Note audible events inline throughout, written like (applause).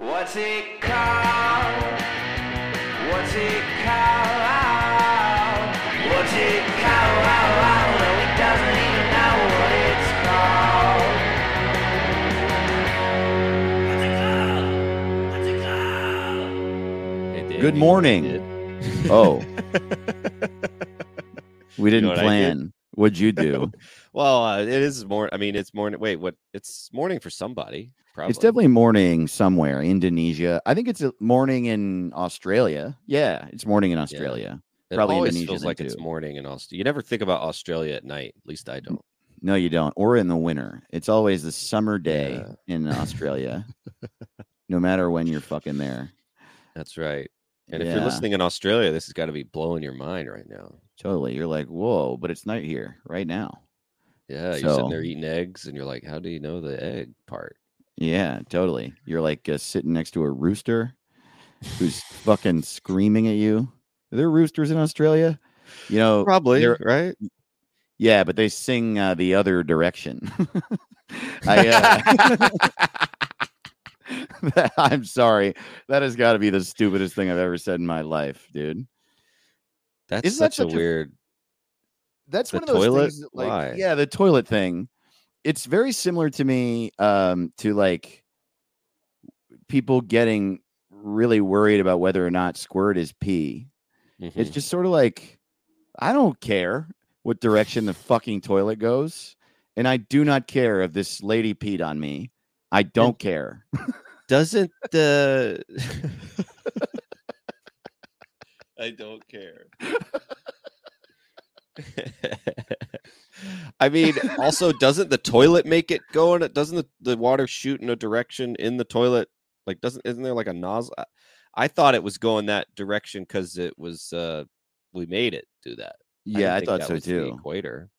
What's it called? What's it called? What's it called? No, he doesn't even know what it's called. What's it called? What's it called? Hey, Dave, Good morning. did. Oh, (laughs) we didn't what I did? plan. What'd you do? (laughs) well, uh, it is morning. I mean, it's morning. Wait, what? It's morning for somebody. Probably. It's definitely morning somewhere. Indonesia. I think it's uh, morning in Australia. Yeah, it's morning in Australia. It probably always Indonesia feels like it's morning in Australia. You never think about Australia at night. At least I don't. No, you don't. Or in the winter. It's always the summer day Yeah. in Australia. (laughs) no matter when you're fucking there. That's right. And if you're listening in Australia, this has got to be blowing your mind right now. totally. You're like, whoa, but it's night here right now. Yeah, you're sitting there eating eggs, and you're like, "How do you know the egg part?" Yeah, totally. You're like uh, sitting next to a rooster who's fucking screaming at you. Are there roosters in Australia? You know, Probably right. Yeah, but they sing uh, the other direction. (laughs) I, uh, (laughs) I'm sorry. That has got to be the stupidest thing I've ever said in my life, dude. That's Isn't that such, such a a- weird. That's The one of those toilet? things. That, like, Why? yeah, the toilet thing. It's very similar to me um, to like people getting really worried about whether or not squirt is pee. It's Mhm. just sort of like I don't care what direction the fucking toilet goes, and I do not care if this lady peed on me. I don't care. doesn't the (laughs) (laughs) I don't care. (laughs) (laughs) I mean, also, doesn't the toilet make it go in it? Doesn't the, the water shoot in a direction in the toilet? Like, doesn't isn't there like a nozzle? I, I thought it was going that direction because it was uh we made it do that. Yeah, I, think thought that so was the too. equator.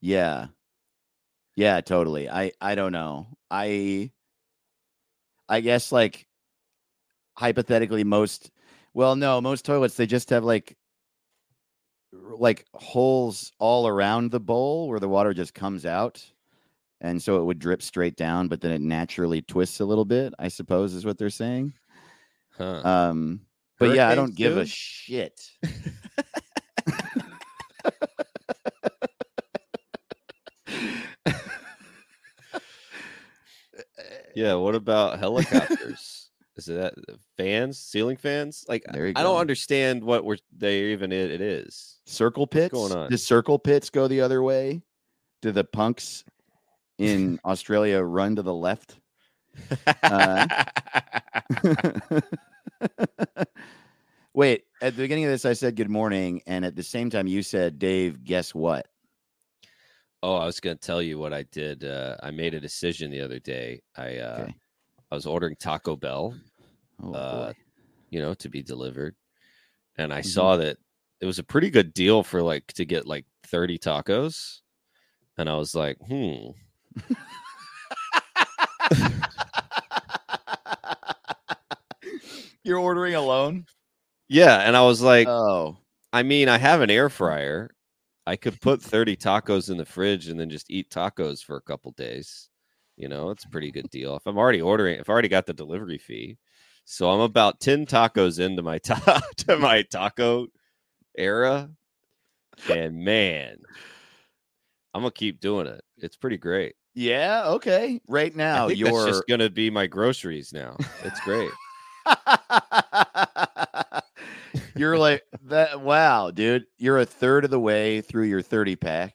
Yeah. Yeah, totally. I I don't know. I I guess like hypothetically most well no, most toilets they just have like like holes all around the bowl where the water just comes out. And so it would drip straight down, but then it naturally twists a little bit, I suppose is what they're saying. Huh. Um but yeah, I don't give a shit. (laughs) (laughs) Yeah, what about helicopters? Is that fans, ceiling fans? Like I don't understand what we're they even it, it is. circle pits going on? do circle pits go the other way do the punks in (laughs) australia run to the left Uh, (laughs) wait at the beginning of this i said good morning and at the same time you said dave guess what oh, I was gonna tell you what I did. Uh, I made a decision the other day. I uh, Okay. I was ordering Taco Bell, oh uh, you know, to be delivered, and I Mhm. saw that it was a pretty good deal for like to get like thirty tacos, and I was like, hmm. (laughs) you're ordering alone Yeah, and I was like, oh I mean, I have an air fryer. I could put 30 tacos in the fridge and then just eat tacos for a couple days. You know, it's a pretty good deal. If I'm already ordering, if I already got the delivery fee. So I'm about 10 tacos into my ta- (laughs) to my taco era. And man, I'm gonna keep doing it. It's pretty great. yeah okay right now you're just gonna be my groceries now. It's great. (laughs) You're like that. Wow, dude. You're a third of the way through your 30 pack.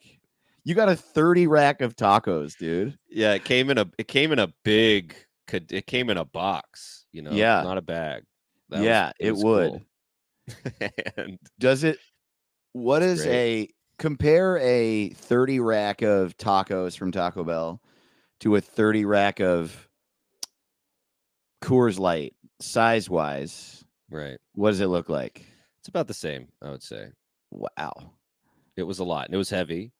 You got a 30 rack of tacos, dude. Yeah, it came in a it came in a big it came in a box, you know, Yeah. not a bag. That was- yeah, it, was would. cool. (laughs) and Does it? What is is a compare a 30 rack of tacos from Taco Bell to a 30 rack of Coors Light size wise? right. What does it look like? It's about the same, I would say. Wow. It was a lot and it was heavy.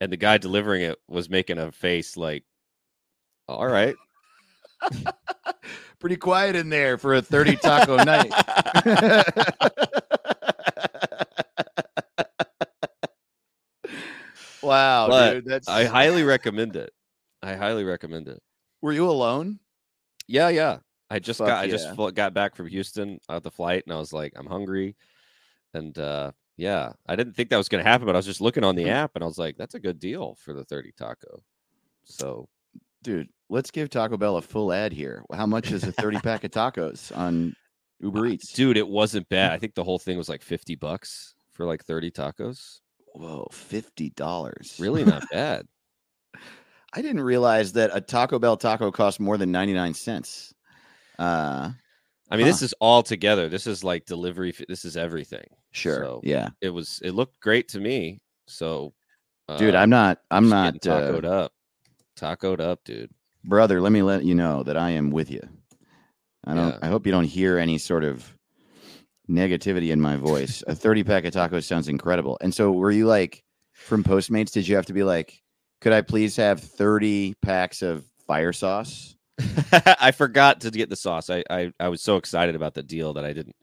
And the guy delivering it was making a face like, all right. (laughs) Pretty quiet in there for a 30 taco night. (laughs) wow, But dude. That's I highly recommend it. I highly recommend it. were you alone? Yeah, yeah. I just Fuck got I just got back from Houston at the flight, and I was like, I'm hungry, and uh, yeah, I didn't think that was going to happen, but I was just looking on the app, and I was like, that's a good deal for the thirty taco. So Dude, let's give Taco Bell a full ad here. How much is a 30 pack of tacos on (laughs) Uber Eats? dude, it wasn't bad. I think the whole thing was like fifty bucks for like thirty tacos. Whoa, $50. Really not bad. (laughs) I didn't realize that a Taco Bell taco costs more than 99 cents. Uh, I mean, this is all together. This is like delivery. This is everything. Sure. So, yeah. It was. It looked great to me. So, Dude, uh, I'm not, I'm not, uh, tacoed up. Tacoed up, dude. brother, let me let you know that I am with you. I don't, Yeah. I hope you don't hear any sort of negativity in my voice. a 30 pack of tacos sounds incredible. And so were you like from Postmates, did you have to be like, could I please have 30 packs of fire sauce? (laughs) I forgot to get the sauce. I, I I was so excited about the deal that I didn't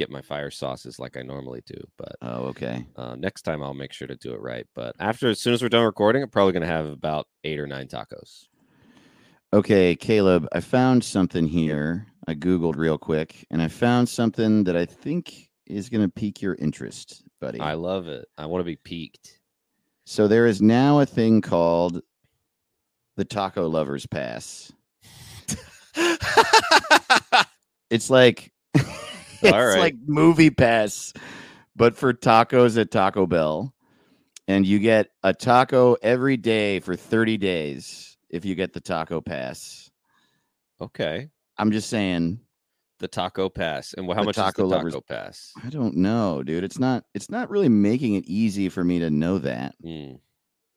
get my fire sauces like I normally do. But Oh, okay. uh, next time I'll make sure to do it right. But after, as soon as we're done recording, I'm probably gonna have about eight or nine tacos. Okay, Caleb, I found something here. I Googled real quick and I found something that I think is going to pique your interest, buddy. I love it. I want to be peaked. So there is now a thing called the Taco Lovers Pass. (laughs) It's like (laughs) (laughs) it's right. like movie pass, but for tacos at Taco Bell. And you get a taco every day for 30 days if you get the taco pass. okay. I'm just saying, The taco pass. And how much taco is the lovers- taco pass? I don't know, dude. It's not it's not really making it easy for me to know that. Hmm.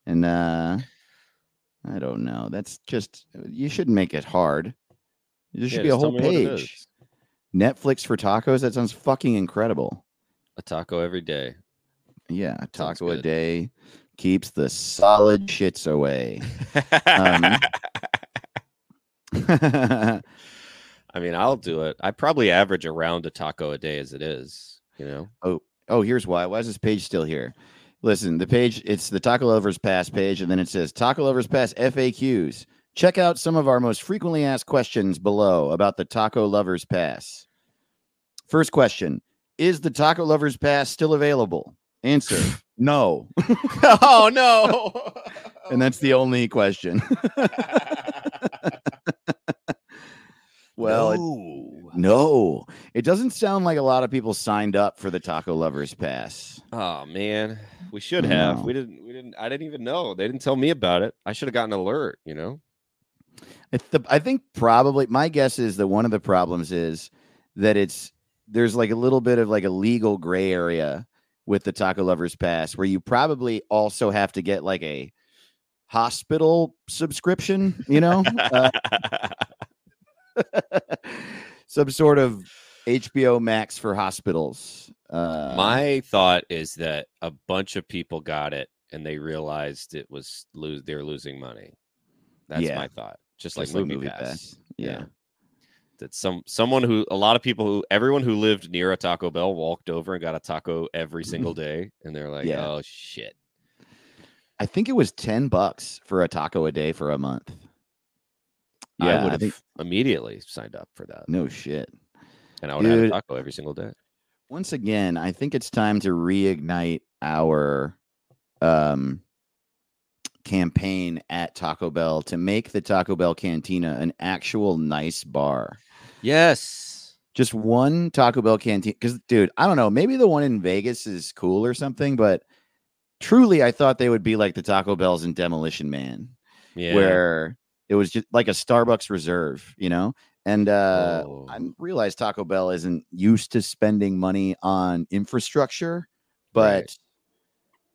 And uh I don't know. That's just you shouldn't make it hard. There should Yeah, be a whole me what it page. Netflix for tacos. That sounds fucking incredible. A taco every day. Yeah, a taco a day keeps the solid shits away. Um, (laughs) I mean, I'll do it. I probably average around a taco a day as it is. You know. oh, here's why. Why is this page still here? Listen, the page it's the Taco Lovers Pass page, and then it says Taco Lovers Pass FAQs. Check out some of our most frequently asked questions below about the Taco Lovers Pass. First question: Is the Taco Lovers Pass still available? Answer: (laughs) No. (laughs) oh no. (laughs) and that's the only question. well, it- No. no, it doesn't sound like a lot of people signed up for the Taco Lovers Pass. Oh man, we should have. know. We didn't. We didn't. I didn't even know. They didn't tell me about it. I should have gotten an alert. You know. I, th- I think probably my guess is that one of the problems is that it's there's like a little bit of like a legal gray area with the Taco Lovers Pass where you probably also have to get like a hospital subscription, you know, uh, (laughs) some sort of HBO Max for hospitals. Uh, My thought is that a bunch of people got it and they realized it was lose. They were losing money. That's Yeah. my thought. Just, just like movie, pass. Yeah. Yeah. That some someone who a lot of people who everyone who lived near a Taco Bell walked over and got a taco every single day, and they're like, Yeah. "Oh shit." I think it was 10 bucks for a taco a day for a month. Yeah, I would I have think- immediately signed up for that, No shit. and I would have a taco every single day. once again, I think it's time to reignite our um campaign at Taco Bell to make the Taco Bell Cantina an actual nice bar. Yes. Just one Taco Bell canteen cuz dude, I don't know, maybe the one in Vegas is cool or something, but truly I thought they would be like the Taco Bells in Demolition Man Yeah. where it was just like a Starbucks reserve, you know? And uh Oh. I realize Taco Bell isn't used to spending money on infrastructure, but Right.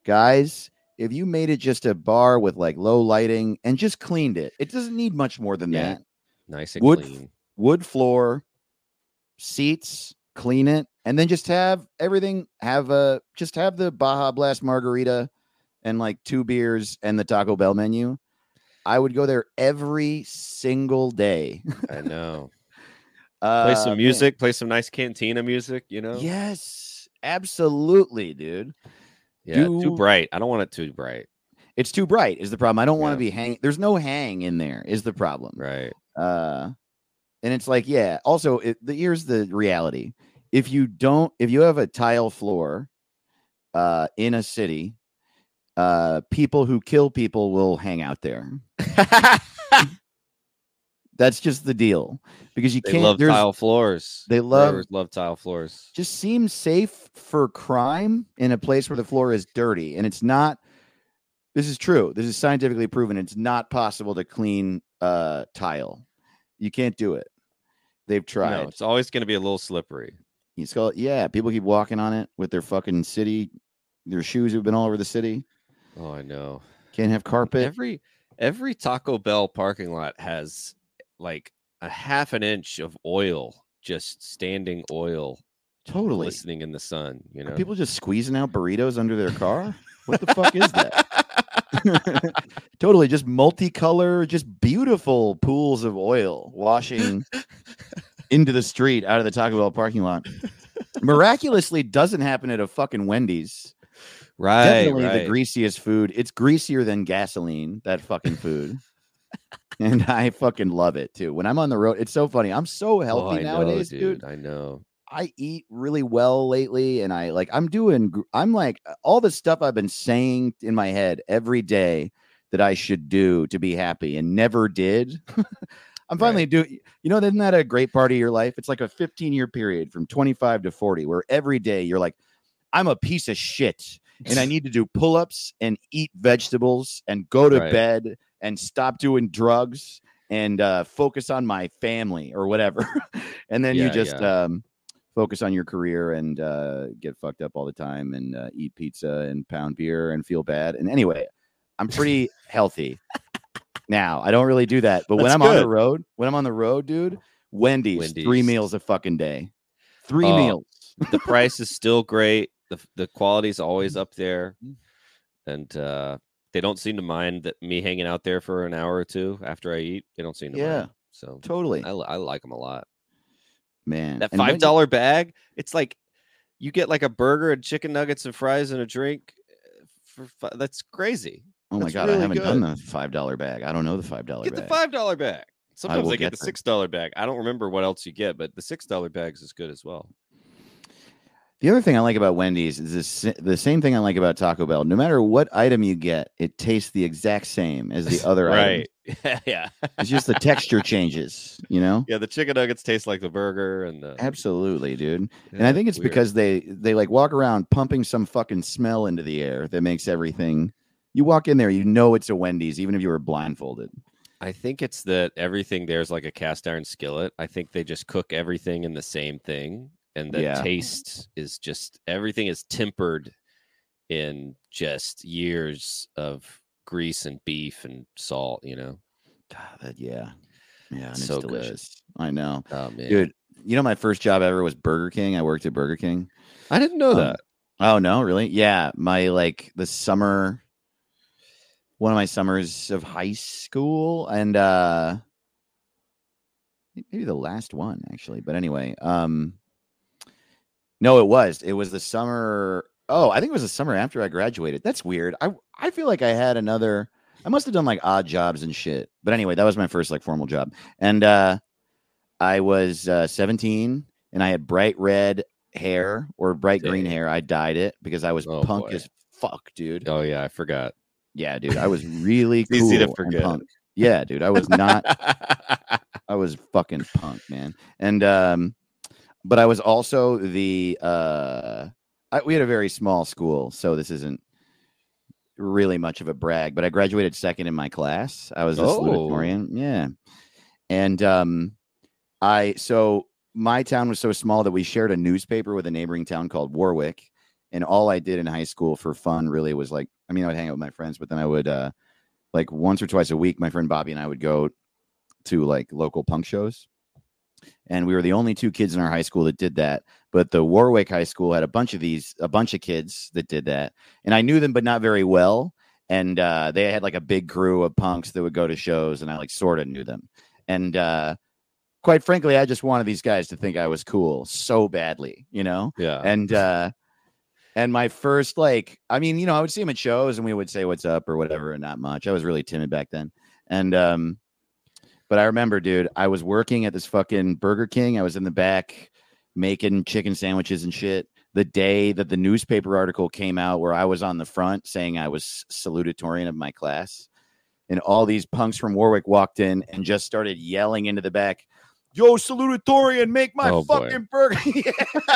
guys, if you made it just a bar with like low lighting and just cleaned it, it doesn't need much more than Yeah. that. nice and wood- clean. Wood floor, seats, clean it, and then just have everything have a just have the Baja Blast margarita and like two beers and the Taco Bell menu. I would go there every single day. I know. (laughs) Uh, Play some man. music. Play some nice cantina music. You know. Yes, absolutely, dude. Yeah. Too bright. I don't want it too bright. It's too bright is the problem. I don't want to be hang. There's no hang in there is the problem. Right. Uh, and it's like, yeah. Also, it, the here's the reality: if you don't, if you have a tile floor, uh, in a city, uh, people who kill people will hang out there. (laughs) (laughs) That's just the deal because you They can't. love tile floors. they love- love tile floors. just seems safe for crime in a place where the floor is dirty and it's not this is true this is scientifically proven it's not possible to clean uh tile you can't do it they've No, tried it's always going to be a little slippery. you call it, yeah people keep walking on it with their fucking city their shoes have been all over the city Oh, I know. can't have carpet Every every Taco Bell parking lot has like a half an inch of oil, just standing oil, totally glistening in the sun. You Are know, people just squeezing out burritos under their car what the fuck is that (laughs) (laughs) totally just multicolor just beautiful pools of oil washing (laughs) into the street out of the taco bell parking lot miraculously doesn't happen at a fucking wendy's right? definitely right. the greasiest food it's greasier than gasoline that fucking food and i fucking love it too when i'm on the road it's so funny i'm so Oh, healthy I know, nowadays dude I know. I eat really well lately and I like I'm doing I'm like all the stuff I've been saying in my head every day that I should do to be happy and never did. (laughs) I'm finally doing you know isn't that a great part of your life? It's like a 15 year period from 25 to 40 where every day you're like I'm a piece of shit and I (laughs) need to do pull-ups and eat vegetables and go to Right. bed and stop doing drugs and uh, focus on my family or whatever. (laughs) and then you just yeah. um, focus on your career and uh, get fucked up all the time and uh, eat pizza and pound beer and feel bad. And anyway, I'm pretty healthy now. I don't really do that, but when I'm on the road, when I'm on the road, dude, Wendy's, three meals a fucking day, three Oh, meals. the price is still great. The the quality's always (laughs) up there, and uh, they don't seem to mind that me hanging out there for an hour or two after I eat. They don't seem to Yeah. mind. So Totally, I, I like them a lot. man. That five dollar bag, it's like you get like a burger and chicken nuggets and fries and a drink. uh, For fi- that's crazy. Oh my that's god, I haven't done good. the five dollar bag. I don't know the five dollar Get bag. the five dollar bag. Sometimes will I get get the six dollar bag. I don't remember what else you get, but the six dollar bags is good as well. The other thing I like about Wendy's is this, the same thing I like about Taco Bell. No matter what item you get, it tastes the exact same as the (laughs) other item. right? (laughs) yeah. It's just the texture changes, you know? Yeah, the chicken nuggets taste like the burger, and the, Absolutely, dude. and I think it's weird. because they they like walk around pumping some fucking smell into the air that makes everything. You walk in there, you know it's a Wendy's, even if you were blindfolded. I think it's that everything there's like a cast iron skillet. I think they just cook everything in the same thing, and the Yeah. taste is just everything is tempered in just years of grease and beef and salt. You know, God, yeah, yeah, and it's So good. I know, oh dude. You know, my first job ever was Burger King. I worked at Burger King. I didn't know Um, that. Oh no, really? Yeah, my like the summer one of my summers of high school and uh maybe the last one actually, but anyway, um no, it was. It was the summer Oh, I think it was the summer after I graduated. That's weird. I I feel like I had another I must have done like odd jobs and shit. But anyway, that was my first like formal job. And uh I was uh 17 and I had bright red hair or bright green hair. I dyed it because I was Oh, punk boy. as fuck, dude. Oh yeah, I forgot. Yeah, dude. I was really It's easy to cool and forget. punk. Yeah, dude. I was not (laughs) I was fucking punk, man. And um but I was also the uh I, we had a very small school, so this isn't really much of a brag, but I graduated second in my class. I was a Oh. salutatorian. Yeah. And um I so my town was so small that we shared a newspaper with a neighboring town called Warwick. And all I did in high school for fun really was like, I mean, I would hang out with my friends, but then I would uh like once or twice a week, my friend Bobby and I would go to like local punk shows. And we were the only two kids in our high school that did that. But the Warwick High School had a bunch of these, a bunch of kids that did that. And I knew them, but not very well. And uh, they had like a big crew of punks that would go to shows, and I like sort of knew them. And uh, quite frankly, I just wanted these guys to think I was cool so badly, you know? yeah. and uh and my first like i mean you know i would see them at shows and we would say what's up or whatever and not much i was really timid back then and um But I remember, dude, I was working at this fucking Burger King. I was in the back making chicken sandwiches and shit. The day that the newspaper article came out, where I was on the front saying I was salutatorian of my class, and all these punks from Warwick walked in and just started yelling into the back, "Yo, salutatorian, make my Oh, boy. fucking burger!" (laughs) (laughs)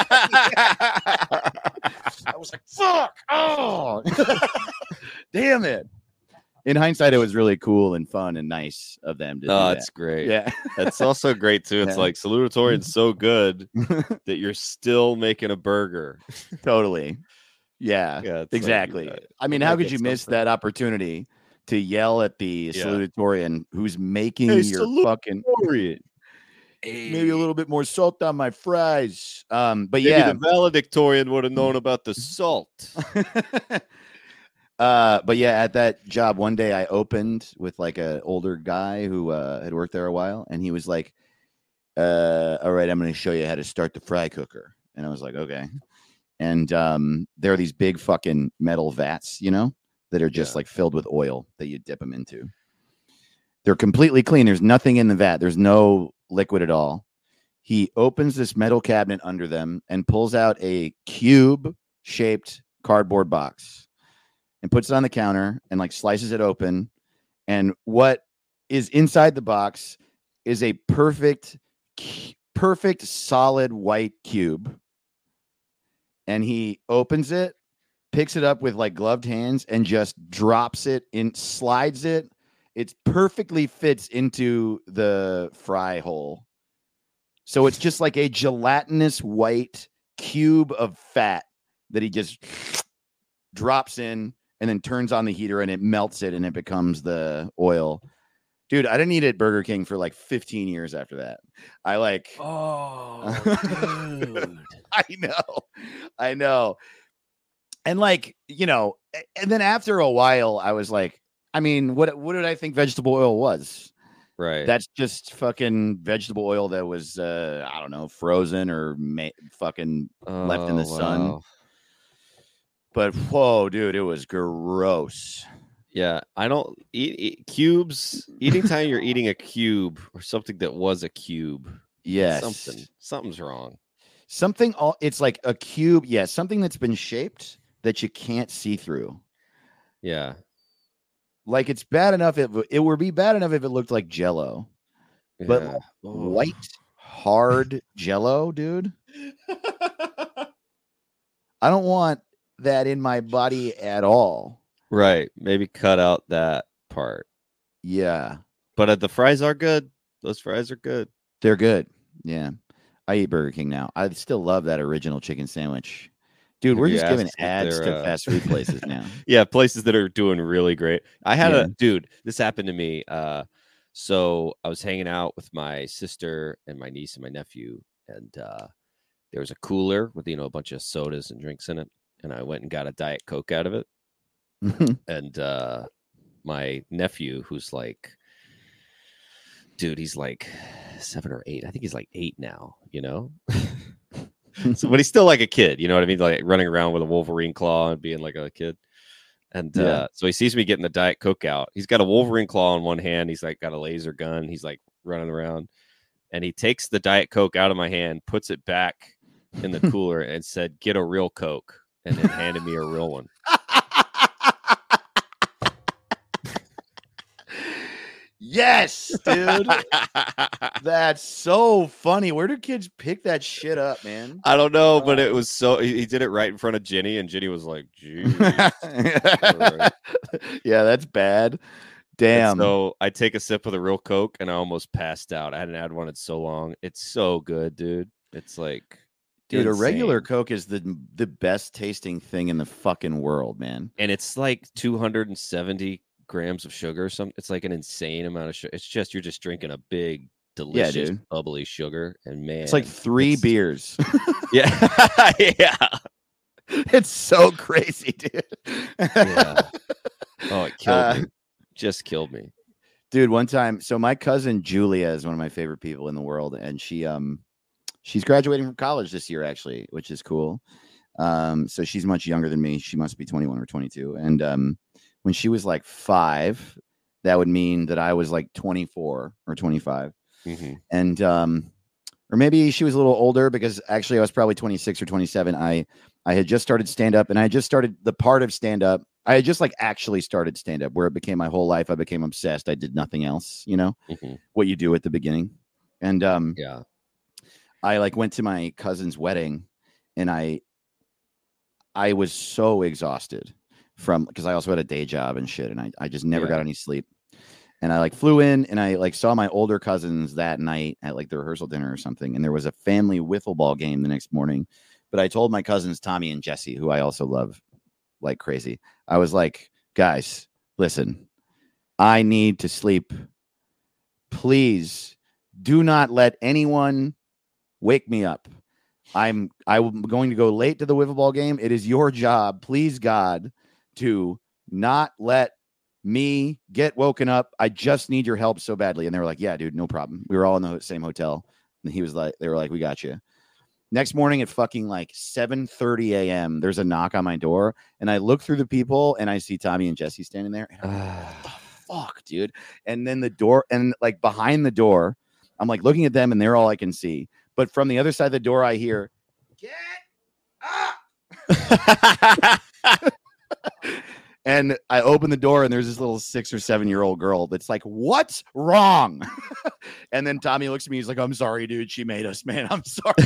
I was like, "Fuck!" Oh, (laughs) damn it! In hindsight, it was really cool and fun and nice of them to Oh, do it's great. Yeah, That's also great too. It's Yeah. like salutatorian's so good (laughs) (laughs) that you're still making a burger. totally. Yeah, (laughs) Yeah, it's like, exactly. uh, I mean, how could you miss something. that opportunity to yell at the Yeah. salutatorian who's making Hey, your salutatorian. fucking maybe a little bit more salt on my fries? Um, but Maybe yeah, the valedictorian would have known about the salt. Uh, but yeah, at that job, one day I opened with like a older guy who uh, had worked there a while, and he was like, uh, "All right, I'm going to show you how to start the fry cooker." And I was like, "Okay." And um, there are these big fucking metal vats, you know, that are just Yeah. like filled with oil that you dip them into. They're completely clean. There's nothing in the vat. There's no liquid at all. He opens this metal cabinet under them and pulls out a cube shaped cardboard box and puts it on the counter and like slices it open. And what is inside the box is a perfect, perfect solid white cube. And he opens it, picks it up with like gloved hands, and just drops it in, slides it. It perfectly fits into the fry hole. So it's just like a gelatinous white cube of fat that he just drops in and then turns on the heater and it melts it and it becomes the oil. Dude, I didn't eat at Burger King for like 15 years after that. I like Oh, dude. (laughs) I know. I know. And like, you know, and then after a while I was like, I mean, what what did I think vegetable oil was? right. That's just fucking vegetable oil that was uh I don't know, frozen or ma- fucking left in the Oh, sun. Wow. but whoa, dude, it was gross. Yeah, I don't eat, eat cubes. Eating time you're eating a cube or something that was a cube. Yes. Something. Something's wrong. Something all it's like a cube, yeah, something that's been shaped that you can't see through. Yeah. Like it's bad enough if it would be bad enough if it looked like jello. But yeah. Oh. White hard jello, dude. (laughs) I don't want that in my body at all. Right. Maybe cut out that part. Yeah. But uh, the fries are good. Those fries are good. They're good. Yeah. I eat Burger King now. I still love that original chicken sandwich. Dude, Have we're just giving ads to uh, fast food places (laughs) now. Yeah, places that are doing really great. I had Yeah. a dude, this happened to me. Uh so I was hanging out with my sister and my niece and my nephew, and uh there was a cooler with you know a bunch of sodas and drinks in it. And I went and got a Diet Coke out of it. and uh my nephew who's like dude he's like seven or eight. I think he's like eight now you know? (laughs) So, but he's still like a kid you know what i mean? Like running around with a wolverine claw and being like a kid. And Yeah. uh so he sees me getting the diet coke out. He's got a wolverine claw in one hand. He's like got a laser gun. He's like running around. And he takes the diet coke out of my hand puts it back in the (laughs) cooler and said get a real coke and then handed me a real one yes, dude. (laughs) That's so funny. Where do kids pick that shit up, man? I don't know, but Uh, it was so he, he did it right in front of Ginny, and Ginny was like, "Geez." (laughs) Yeah, that's bad. And Damn. So I take a sip of the real Coke, and I almost passed out. I hadn't had one in so long. It's so good, dude. It's like, Dude, a regular. Coke is the the best tasting thing in the fucking world, man. and it's like 270 grams of sugar. or something. it's like an insane amount of sugar. It's just you're just drinking a big, delicious, dude. bubbly sugar, and man, It's like three it's- beers. (laughs) Yeah, (laughs) yeah. it's so crazy, dude. Yeah. (laughs) Oh, it killed Uh, me. Just killed me. dude one time so my cousin julia is one of my favorite people in the world and she um she's graduating from college this year actually which is cool um so she's much younger than me she must be 21 or 22 and um when she was like five that would mean that I was like 24 or 25. Mhm. and um or maybe she was a little older because actually I was probably 26 or 27. I I had just started stand up and I had just started the part of stand up. I had just like actually started stand up where it became my whole life. I became obsessed. I did nothing else, you know, Mhm. what you do at the beginning. And um Yeah. I like went to my cousin's wedding and I I was so exhausted from because I also had a day job and shit and I, I just never Yeah. got any sleep. And I like flew in and I like saw my older cousins that night at like the rehearsal dinner or something. And there was a family wiffle ball game the next morning. But I told my cousins Tommy and Jesse, who I also love like crazy. I was like, guys, listen, I need to sleep. Please do not let anyone wake me up. I'm I'm going to go late to the wiffle ball game. It is your job, please God, to not let me get woken up. I just need your help so badly. And they were like, Yeah, dude, no problem. We were all in the same hotel. And he was like, they were like, We got you. Next morning at fucking like 7 30 a.m. There's a knock on my door. And I look through the people and I see Tommy and Jesse standing there. And I'm like, what the (sighs) fuck, dude? And then the door, and like behind the door, I'm like looking at them and they're all I can see. But from the other side of the door, I hear, Get up. (laughs) and I open the door and there's this little six or seven year old girl that's like, What's wrong? (laughs) and then Tommy looks at me, he's like, I'm sorry, dude. She made us, man. I'm sorry. (laughs)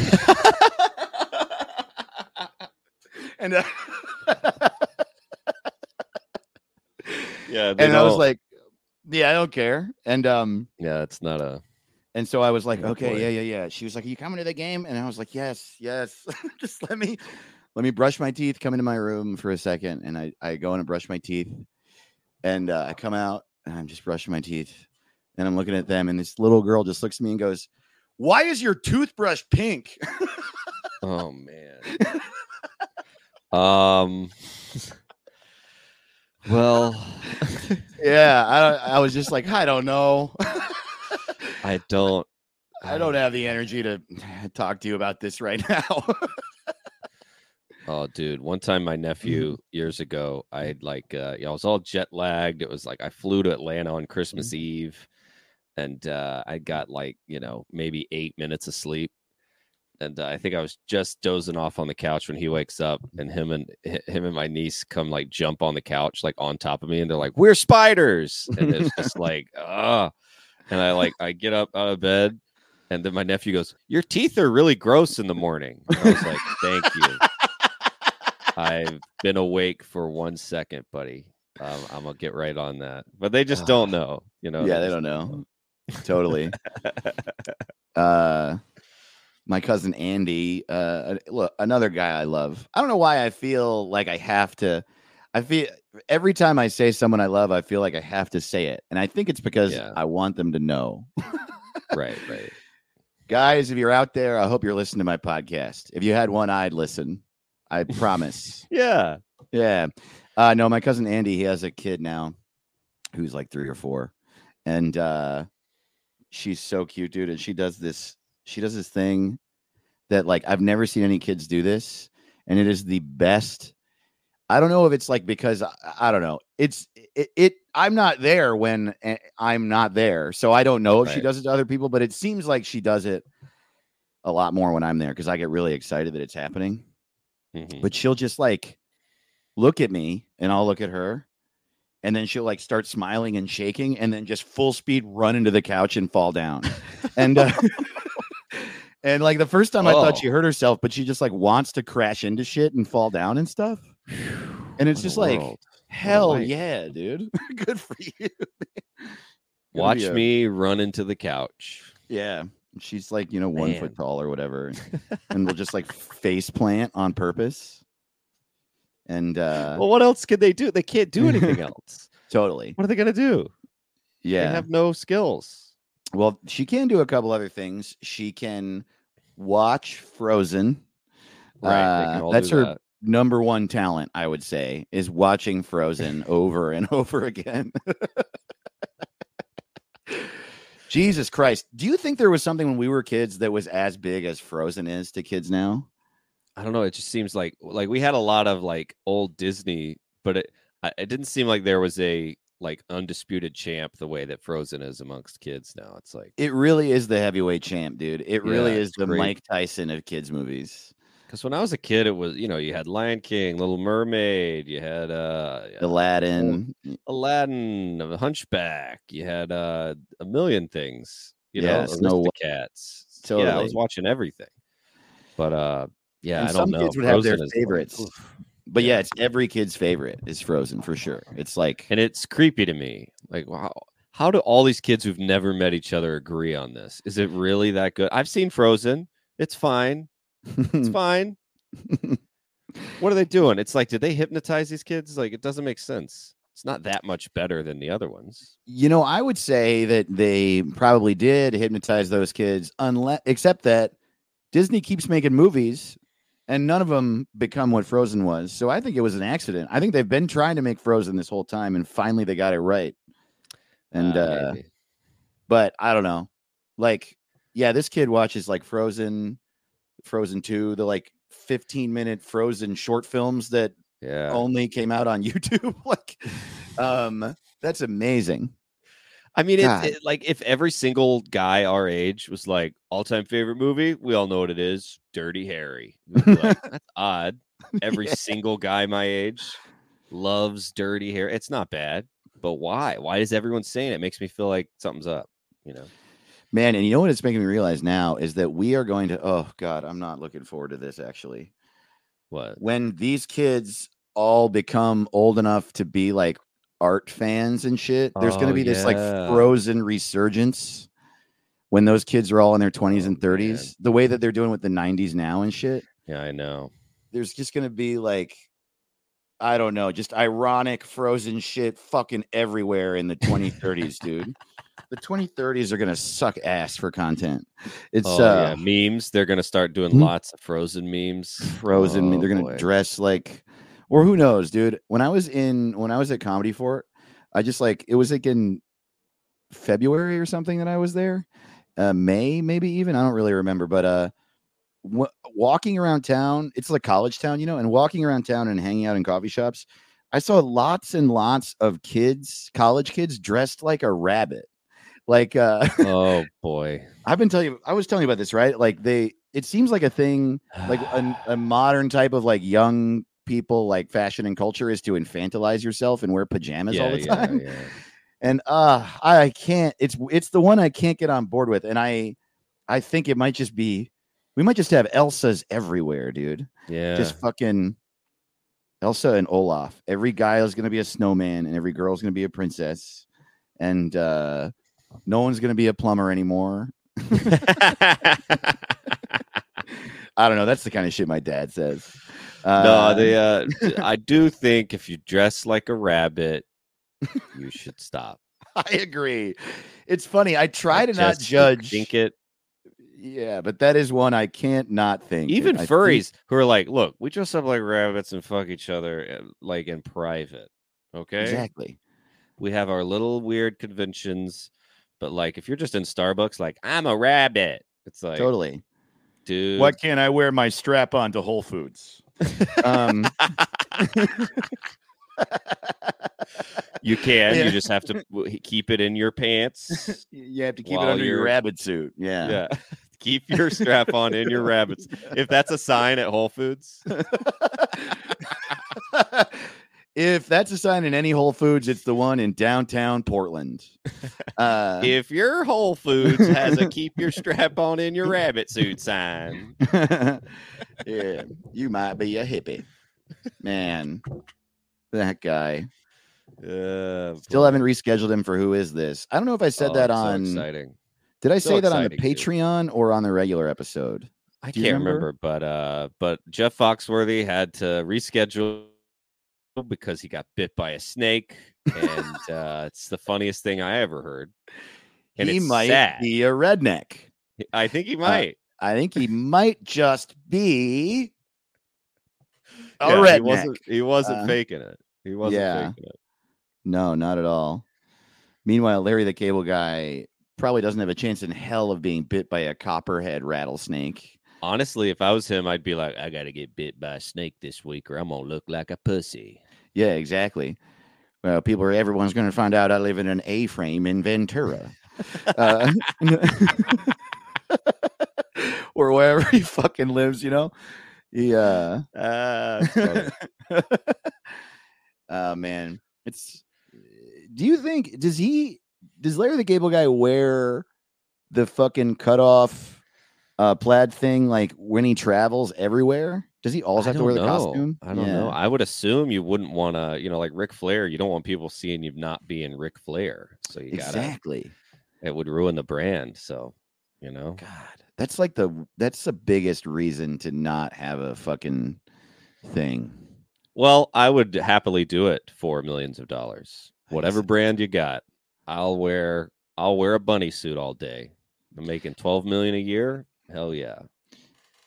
and uh, Yeah. and I was like, Yeah, I don't care. And um, yeah, it's not a. And so I was like, Oh, okay, boy. yeah, yeah, yeah. She was like, Are you coming to the game? And I was like, Yes, yes. (laughs) Just let me let me brush my teeth, come into my room for a second. And I, I go in and brush my teeth. And uh, I come out and I'm just brushing my teeth. And I'm looking at them, and this little girl just looks at me and goes, Why is your toothbrush pink? Oh man. (laughs) um. Well, (laughs) yeah, I I was just like, I don't know. I don't. I don't have the energy to (laughs) talk to you about this right (laughs) now. Oh, dude! One time, my nephew (laughs) years ago, I had like, uh, yeah, I was all jet lagged. It was like I flew to Atlanta on Christmas Eve, and uh, I got like, you know, maybe eight minutes of sleep, and uh, I think I was just dozing off on the couch when he wakes up, and him and hi- him and my niece come like jump on the couch like on top of me, and they're like, "We're spiders," and it's just like, ah, and I like I get up out of bed. And then my nephew goes, Your teeth are really gross in the morning. And I was like, Thank you. (laughs) I've been awake for one second, buddy. Um, I'm gonna get right on that, but they just don't know, you know. yeah, they don't know. Totally. (laughs) uh my cousin Andy, uh look, another guy I love. I don't know why I feel like I have to I feel every time I say someone I love, I feel like I have to say it. And I think it's because Yeah. I want them to know. (laughs) right, right. Guys, if you're out there, I hope you're listening to my podcast. If you had one I'd listen. I promise. (laughs) Yeah. Yeah. Uh no, my cousin Andy, he has a kid now who's like 3 or 4. And uh she's so cute, dude, and she does this she does this thing that like I've never seen any kids do this and it is the best. I don't know if it's like because I, I don't know. It's it, it I'm not there when eh, I'm not there. So I don't know if she does it to other people, but it seems like she does it a lot more when I'm there because I get really excited that it's happening Mhm. but she'll just like look at me and I'll look at her and then she'll like start smiling and shaking and then just full speed run into the couch and fall down. and uh, (laughs) and like the first time I thought Oh. she hurt herself, but she just like wants to crash into shit and fall down and stuff. And it's just like world. hell yeah, dude. (laughs) Good for you. (laughs) Watch a- me run into the couch. Yeah. She's like, you know, one Man. foot tall or whatever. (laughs) and we'll just like face plant on purpose. And uh well, what else can they do? They can't do anything else. totally. What are they gonna do? Yeah. They have no skills. Well, she can do a couple other things. She can watch Frozen. Right. Uh, that's her that. Number one talent, I would say, is watching Frozen (laughs) over and (laughs) over again. Jesus Christ. Do you think there was something when we were kids that was as big as Frozen is to kids now? I don't know. It just seems like like we had a lot of like old Disney, but it it didn't seem like there was a like undisputed champ the way that Frozen is amongst kids now. It's like It really is the heavyweight champ, dude. It really Yeah, is the great. Mike Tyson of kids movies. Because when I was a kid, it was you know you had Lion King, Little Mermaid, you had uh Aladdin. Aladdin, the Hunchback, you had uh a million things. You Yeah, know, Snow White. Aristocats. Yeah, I was watching everything. But uh, yeah, And I some don't know. kids would have their Frozen like, favorites. oof. But yeah, Yeah. it's every kid's favorite is Frozen for sure. It's like and it's creepy to me. Like, wow, how do all these kids who've never met each other agree on this? Is it really that good? I've seen Frozen. It's fine. It's fine. (laughs) What are they doing? It's like, did they hypnotize these kids? Like, it doesn't make sense. It's not that much better than the other ones. You know, I would say that they probably did hypnotize those kids, unless except that Disney keeps making movies and none of them become what Frozen was. So I think it was an accident. I think they've been trying to make Frozen this whole time and finally they got it right. And Uh, uh but I don't know. Like, yeah, this kid watches like Frozen, Frozen 2, the like 15 minute Frozen short films that yeah. only came out on (laughs) YouTube. like, (sighs) um, that's amazing. I mean, it's it, like if every single guy our age was like all time favorite movie, we all know what it is Dirty Harry. Like, That's (laughs) odd. Every Yeah. single guy my age loves Dirty Harry. It's not bad, but why? Why is everyone saying it? it? Makes me feel like something's up, you know? Man, and you know what it's making me realize now is that we are going to oh god, I'm not looking forward to this actually. What? When these kids all become old enough to be like art fans and shit, there's going to Oh, be this like frozen resurgence when those kids are all in their 20s Oh, and 30s, the way that they're doing with the 90s now and shit. Yeah, I know. There's just going to be like I don't know, just ironic frozen shit fucking everywhere in the 2030s, dude. The 2030s are going to suck ass for content. It's oh, uh yeah. Memes. They're going to start doing Hmm? lots of frozen memes. frozen. Oh, they're gonna boy. dress like, or who knows, dude. When I was in, when I was at Comedy Fort, I just like it was like in February or something that I was there, uh, May maybe even. I don't really remember, but uh, wa- walking around town, it's like college town, you know, and walking around town and hanging out in coffee shops, I saw lots and lots of kids, college kids, dressed like a rabbit. Like uh oh, (laughs) boy. I've been telling you, I was telling you about this, right? Like they, it seems like a thing, like a, (sighs) a modern type of like young people, like fashion and culture is to infantilize yourself and wear pajamas all the yeah, time. yeah. (laughs) And uh, I can't. It's it's the one I can't get on board with, and I, I think it might just be, we might just have Elsa's everywhere, dude. Yeah. Just fucking Elsa and Olaf. Every guy is gonna be a snowman, and every girl is gonna be a princess, and uh, no one's gonna be a plumber anymore. (laughs) I don't know. That's the kind of shit my dad says. no, Uh, they uh I do think if you dress like a rabbit, you should stop. (laughs) I agree. It's funny. I try to not judge. Think it. Yeah, but that is one I can't not think. Even I think- furries who are like, look, we dress up like rabbits and fuck each other uh, like in private. Okay. Exactly. We have our little weird conventions, but like if you're just in Starbucks, like I'm a rabbit. It's like totally. dude. What can't I wear my strap on to Whole Foods? um, (laughs) you can. Yeah. You just have to keep it in your pants. (laughs) you have to keep it under your rabbit suit. Yeah. yeah. Keep your strap on in your rabbits. If that's a sign at Whole Foods, if that's a sign in any Whole Foods, it's the one in downtown Portland. (laughs) Uh, if your Whole Foods has a keep your strap on in your rabbit suit sign, (laughs) yeah, you might be a hippie. Man, that guy. uh, Still haven't rescheduled him for who is this? I don't know if I said oh, that it's so on. exciting. Did I so say that on the. Patreon or on the regular episode? I can't remember? remember? but uh, but Jeff Foxworthy had to reschedule because he got bit by a snake, and (laughs) uh, it's the funniest thing I ever heard. And he it's might sad. be a redneck. I think he might. I think he might just be (laughs) a Yeah, redneck. He wasn't. He wasn't Uh, faking it. He wasn't yeah. faking it. No, not at all. Meanwhile, Larry the Cable Guy probably doesn't have a chance in hell of being bit by a copperhead rattlesnake. Honestly, if I was him, I'd be like, I gotta get bit by a snake this week, or I'm gonna look like a pussy. Yeah, exactly. Well, people are everyone's going to find out I live in an A-frame in Ventura, (laughs) uh, (laughs) or wherever he fucking lives. You know, Yeah. uh. (laughs) Oh man, it's. Do you think does he does Larry the Cable Guy wear the fucking cutoff uh plaid thing like when he travels everywhere? Does he always I have to wear the don't costume? I don't know. I would assume you wouldn't want to, you know, like Ric Flair. You don't want people seeing you not being Ric Flair. So you gotta. Exactly. It would ruin the brand. So, you know. God, that's like the that's the biggest reason to not have a fucking thing. Well, I would happily do it for millions of dollars. Whatever brand you got, I'll wear. I'll wear a bunny suit all day. I'm making twelve million a year. Hell yeah,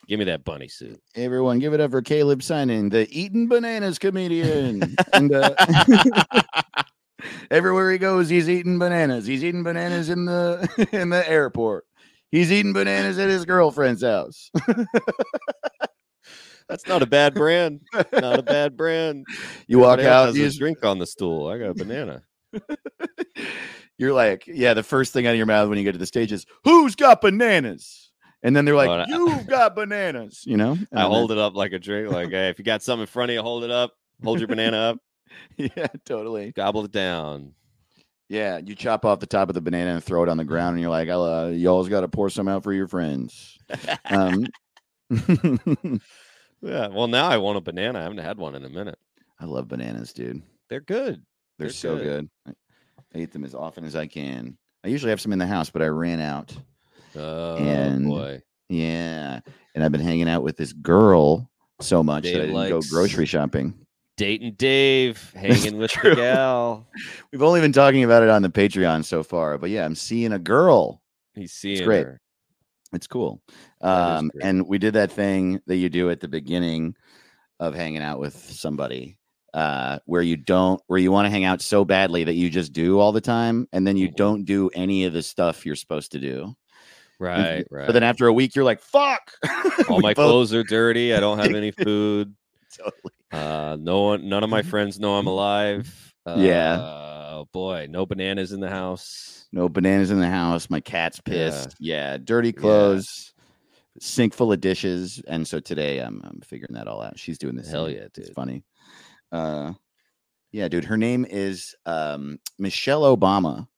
give me that bunny suit. Everyone, give it up for Caleb Simon, the eating bananas comedian. (laughs) and, uh, (laughs) everywhere he goes, he's eating bananas. He's eating bananas in the (laughs) in the airport. He's eating bananas at his girlfriend's house. That's not a bad brand. Not a bad brand. You walk out, you just- drink on the stool. I got a banana. (laughs) you're like, yeah. The first thing out of your mouth when you get to the stage is, "Who's got bananas?" And then they're like, Oh, "You've got bananas." You know, (laughs) I hold it up like a drink. Like, hey, if you got something in front of you, hold it up. Hold your banana up. (laughs) Yeah, totally. Gobble it down. Yeah, you chop off the top of the banana and throw it on the ground, and you're like, uh, "Y'all's got to pour some out for your friends." Um, Yeah. Well, now I want a banana. I haven't had one in a minute. I love bananas, dude. They're good. They're, They're so good. good. I, eat them as often as I can. I usually have some in the house, but I ran out. Oh And boy. Yeah, and I've been hanging out with this girl so much that I didn't go grocery shopping. Dating Dave, hanging with true. the gal. (laughs) We've only been talking about it on the Patreon so far, but yeah, I'm seeing a girl. He's seeing great. her. It's cool. Um, and we did that thing that you do at the beginning of hanging out with somebody, uh, where you don't, where you want to hang out so badly that you just do all the time, and then you Mhm. don't do any of the stuff you're supposed to do. Right, right. But then after a week, you're like, "Fuck!" (laughs) all my both- clothes are dirty. I don't have any (laughs) food. Totally. Uh, no one, none of my friends know I'm alive. Uh, Yeah. Oh boy, no bananas in the house. No bananas in the house. My cat's pissed. Yeah, dirty clothes, sink full of dishes. And so today I'm I'm figuring that all out. She's doing this. Hell yeah, It's funny. Uh yeah, dude. Her name is um Michelle Obama.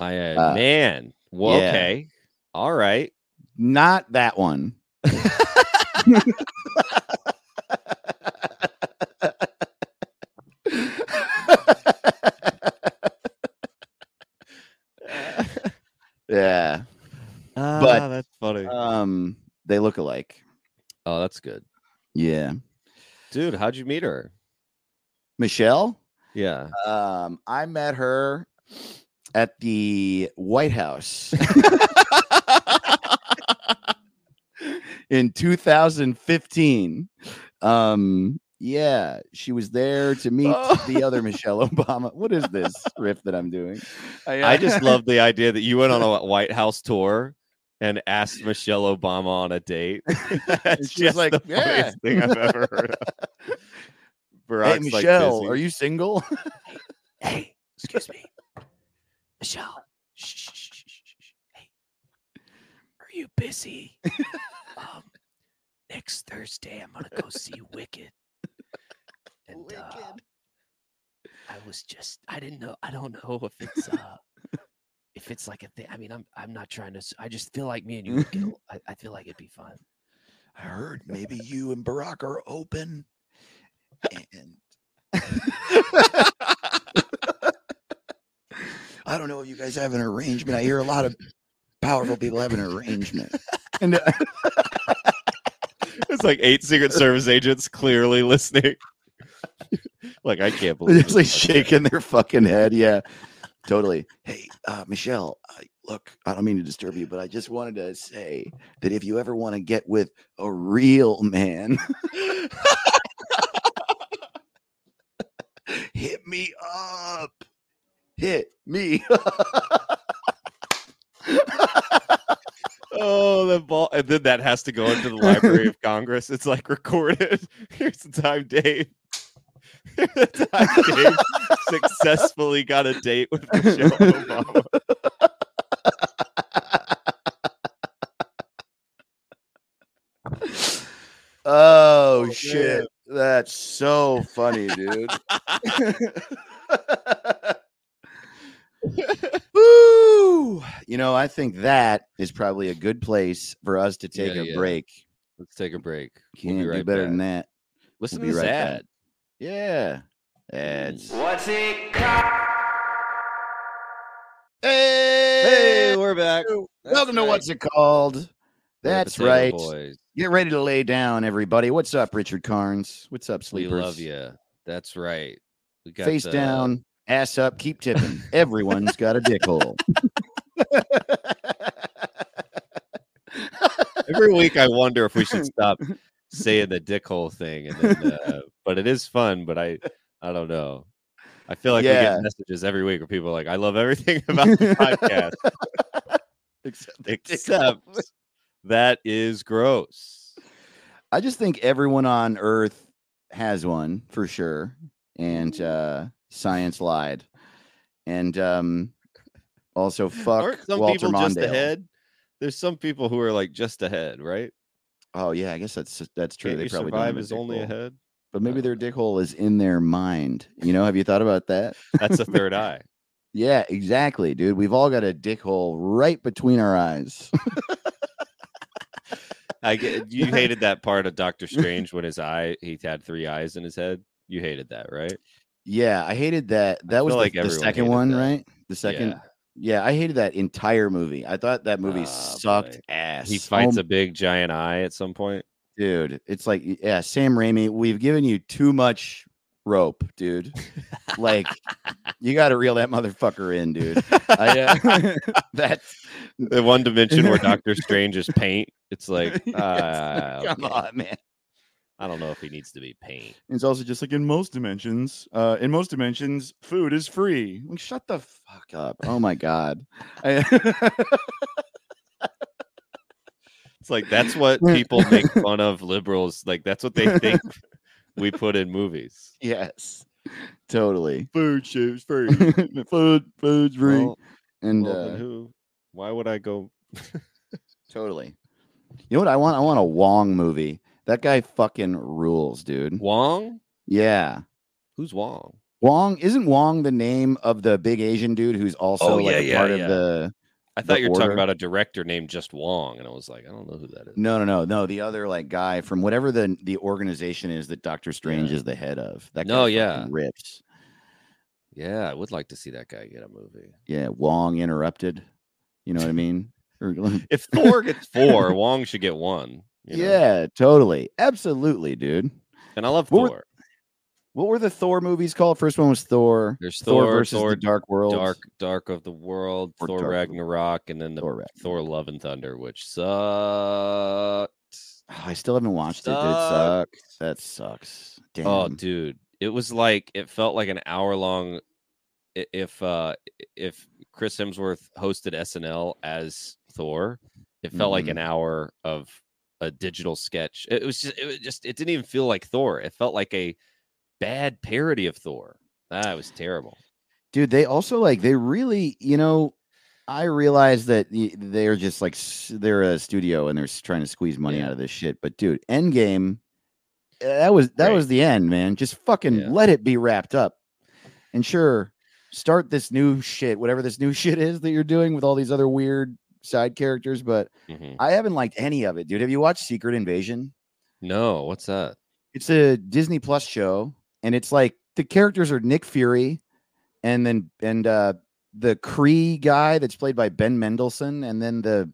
I uh, Uh, man. Well, yeah. okay. All right. Not that one. (laughs) yeah. Ah, But, that's funny. Um they look alike. oh, that's good, Yeah. dude. How'd you meet her? Michelle? Yeah. Um, I met her at the White House in 2015. Um, yeah, she was there to meet the other Michelle Obama. What is this riff that I'm doing? I just love the idea that you went on a White House tour and asked Michelle Obama on a date. (laughs) (laughs) That's she just like, the "Yeah." funniest thing I've ever heard. Of. (laughs) Hey, Barack's, like, Michelle, busy. are you single? Hey, excuse me. Michelle. Shh, shh, shh. Hey, are you busy? (laughs) um, next Thursday, I'm gonna go see Wicked. And uh, I was just, I didn't know, I don't know if it's, uh, if it's like a thing. I mean, I'm, I'm not trying to. I just feel like me and you. (laughs) Get, I, I feel like it'd be fun. I heard maybe you and Barack are open. And I don't know if you guys have an arrangement. I hear a lot of powerful people have an arrangement. And uh, It's like eight Secret Service agents clearly listening. like I can't they're believe just like this. shaking their fucking head. Yeah, totally. Hey, uh, Michelle, I, look, I don't mean to disturb you, but I just wanted to say that if you ever want to get with a real man, hit me up. Hit me. (laughs) Oh, the ball, and then that has to go into the Library of (laughs) Congress. It's like recorded. (laughs) Here's the time, Dave. The time Dave successfully got a date with Michelle Obama. Oh, oh, man. shit. That's so funny, dude. (laughs) (laughs) Woo! You know, I think that is probably a good place for us to take Yeah, a yeah. break. Let's take a break. Can't be do better back. than that. Listen We'll to be this right back. Yeah. Ads. What's it called? Hey, Hey, we're back. welcome to know what's it called? That's right. boys. Get ready to lay down, everybody. What's up, Richard Carnes? What's up, sleepers? We love you. That's right. We got Face the- down, ass up, keep tipping. Everyone's got a dick hole. (laughs) Every week, I wonder if we should (laughs) stop saying the dick hole thing, and then, uh, (laughs) but it is fun. But I, I don't know. I feel like we get messages every week where people are like, "I love everything about the podcast, Except except. That is gross." I just think everyone on Earth has one for sure, and uh, science lied, and um, also fuck Aren't some Walter people just Mondale. ahead? There's some people who are like just ahead, right? Oh yeah, I guess that's that's true. Can't they probably survive is only ahead. but maybe Uh, their dick hole is in their mind. You know, have you thought about that? That's a third (laughs) eye. Yeah, exactly, dude. We've all got a dick hole right between our eyes. (laughs) I get you hated that part of Doctor Strange when his eye he had three eyes in his head. You hated that, right? yeah, I hated that. That was feel the, like the second one, that. right? The second. Yeah. Yeah. I hated that entire movie. I thought that movie Ah, sucked boy. ass. He fights Oh a big giant eye at some point. dude. It's like, yeah, Sam Raimi, we've given you too much rope, dude. like, (laughs) you got to reel that motherfucker in, dude. (laughs) I, uh, (laughs) that's The one dimension where (laughs) Doctor Strange is paint. It's like, (laughs) uh, come okay. on, man. I don't know if he needs to be paint. It's also just like in most dimensions. Uh, in most dimensions, food is free. Like, shut the fuck up. Oh my god. I- It's like that's what (laughs) people make fun of liberals. Like that's what they think we put in movies. yes, totally. Food shoes free. food, food's free, Well, and well, uh, who? Why would I go? totally. You know what I want? I want a Wong movie. That guy fucking rules, dude. Wong? Yeah. Who's Wong? Wong isn't Wong the name of the big Asian dude who's also Oh, like yeah, a yeah, part yeah. of the I thought you were talking about a director named just Wong, and I was like, I don't know who that is. No, no, no, no. The other like guy from whatever the the organization is that Doctor Strange Yeah. is the head of. That No, guy yeah. rips. Yeah, I would like to see that guy get a movie. Yeah, Wong interrupted. You know what I mean? (laughs) If Thor gets four, (laughs) Wong should get one. you know? yeah, totally, absolutely, dude. and I love What were- Thor. What were the Thor movies called? First one was Thor. There's Thor, Thor, versus Thor the Dark World. Dark, Dark of the World, Or Thor Dark Ragnarok, and then the Thor Thor Love and Thunder, which sucked. Oh, I still haven't watched it. Did it suck? That sucks. Oh, Damn. Oh, dude, it was like it felt like an hour long. If uh if Chris Hemsworth hosted SNL as Thor, it felt like Mhm. an hour of a digital sketch. It was just it was just it didn't even feel like Thor. It felt like a bad parody of Thor. That was terrible. dude they also like they really you know i realize that they're just like they're a studio and they're trying to squeeze money Yeah. out of this shit but dude endgame uh, that was that Right. was the end man just fucking Yeah. let it be wrapped up and sure start this new shit whatever this new (laughs) shit is that you're doing with all these other weird side characters but Mhm. i haven't liked any of it dude have you watched secret invasion No, what's that? it's a Disney Plus show, and it's like the characters are Nick Fury, and then and uh the Kree guy that's played by Ben Mendelsohn, and then the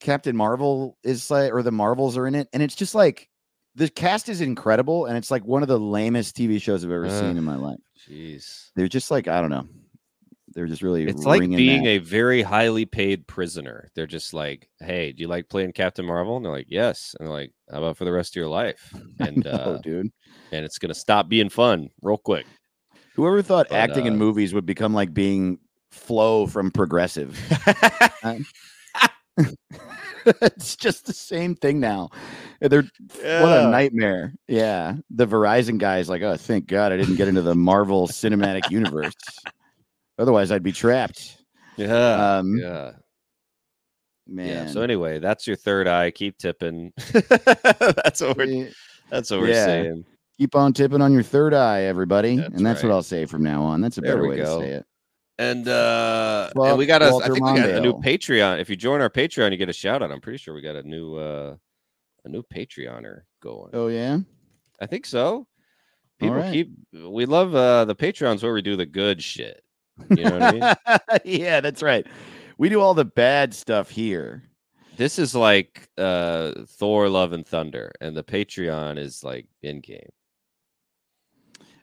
Captain Marvel is like, or the Marvels are in it, and it's just like the cast is incredible, and it's like one of the lamest TV shows I've ever seen in my life. Jeez. They're just like I don't know, they're just really It's like being that. a very highly paid prisoner. They're just like, "Hey, do you like playing Captain Marvel?" And they're like, "Yes." And they're like, "How about for the rest of your life?" (laughs) And No, uh, dude. and it's gonna stop being fun real quick. Whoever thought but, acting in uh, movies would become like being Flo from Progressive? (laughs) (laughs) (laughs) it's just the same thing now. They're what a nightmare. Yeah. The Verizon guy is like, oh, thank God I didn't get into the Marvel Cinematic Universe. Otherwise, I'd be trapped. Yeah. Um, yeah. Man. Yeah. So anyway, that's your third eye. Keep tipping. (laughs) that's what we're that's what we're Yeah. saying. keep on tipping on your third eye, everybody. That's and that's what. I'll say from now on. That's a There better way go. to say it. And uh and we got a I think we got a new Patreon. If you join our Patreon, you get a shout out. I'm pretty sure we got a new uh a new Patreoner going. Oh, yeah. I think so. People right. keep we love uh the Patreons where we do the good shit. You know what I mean? (laughs) yeah, that's right. We do all the bad stuff here. This is like uh Thor Love and Thunder, and the Patreon is like Endgame.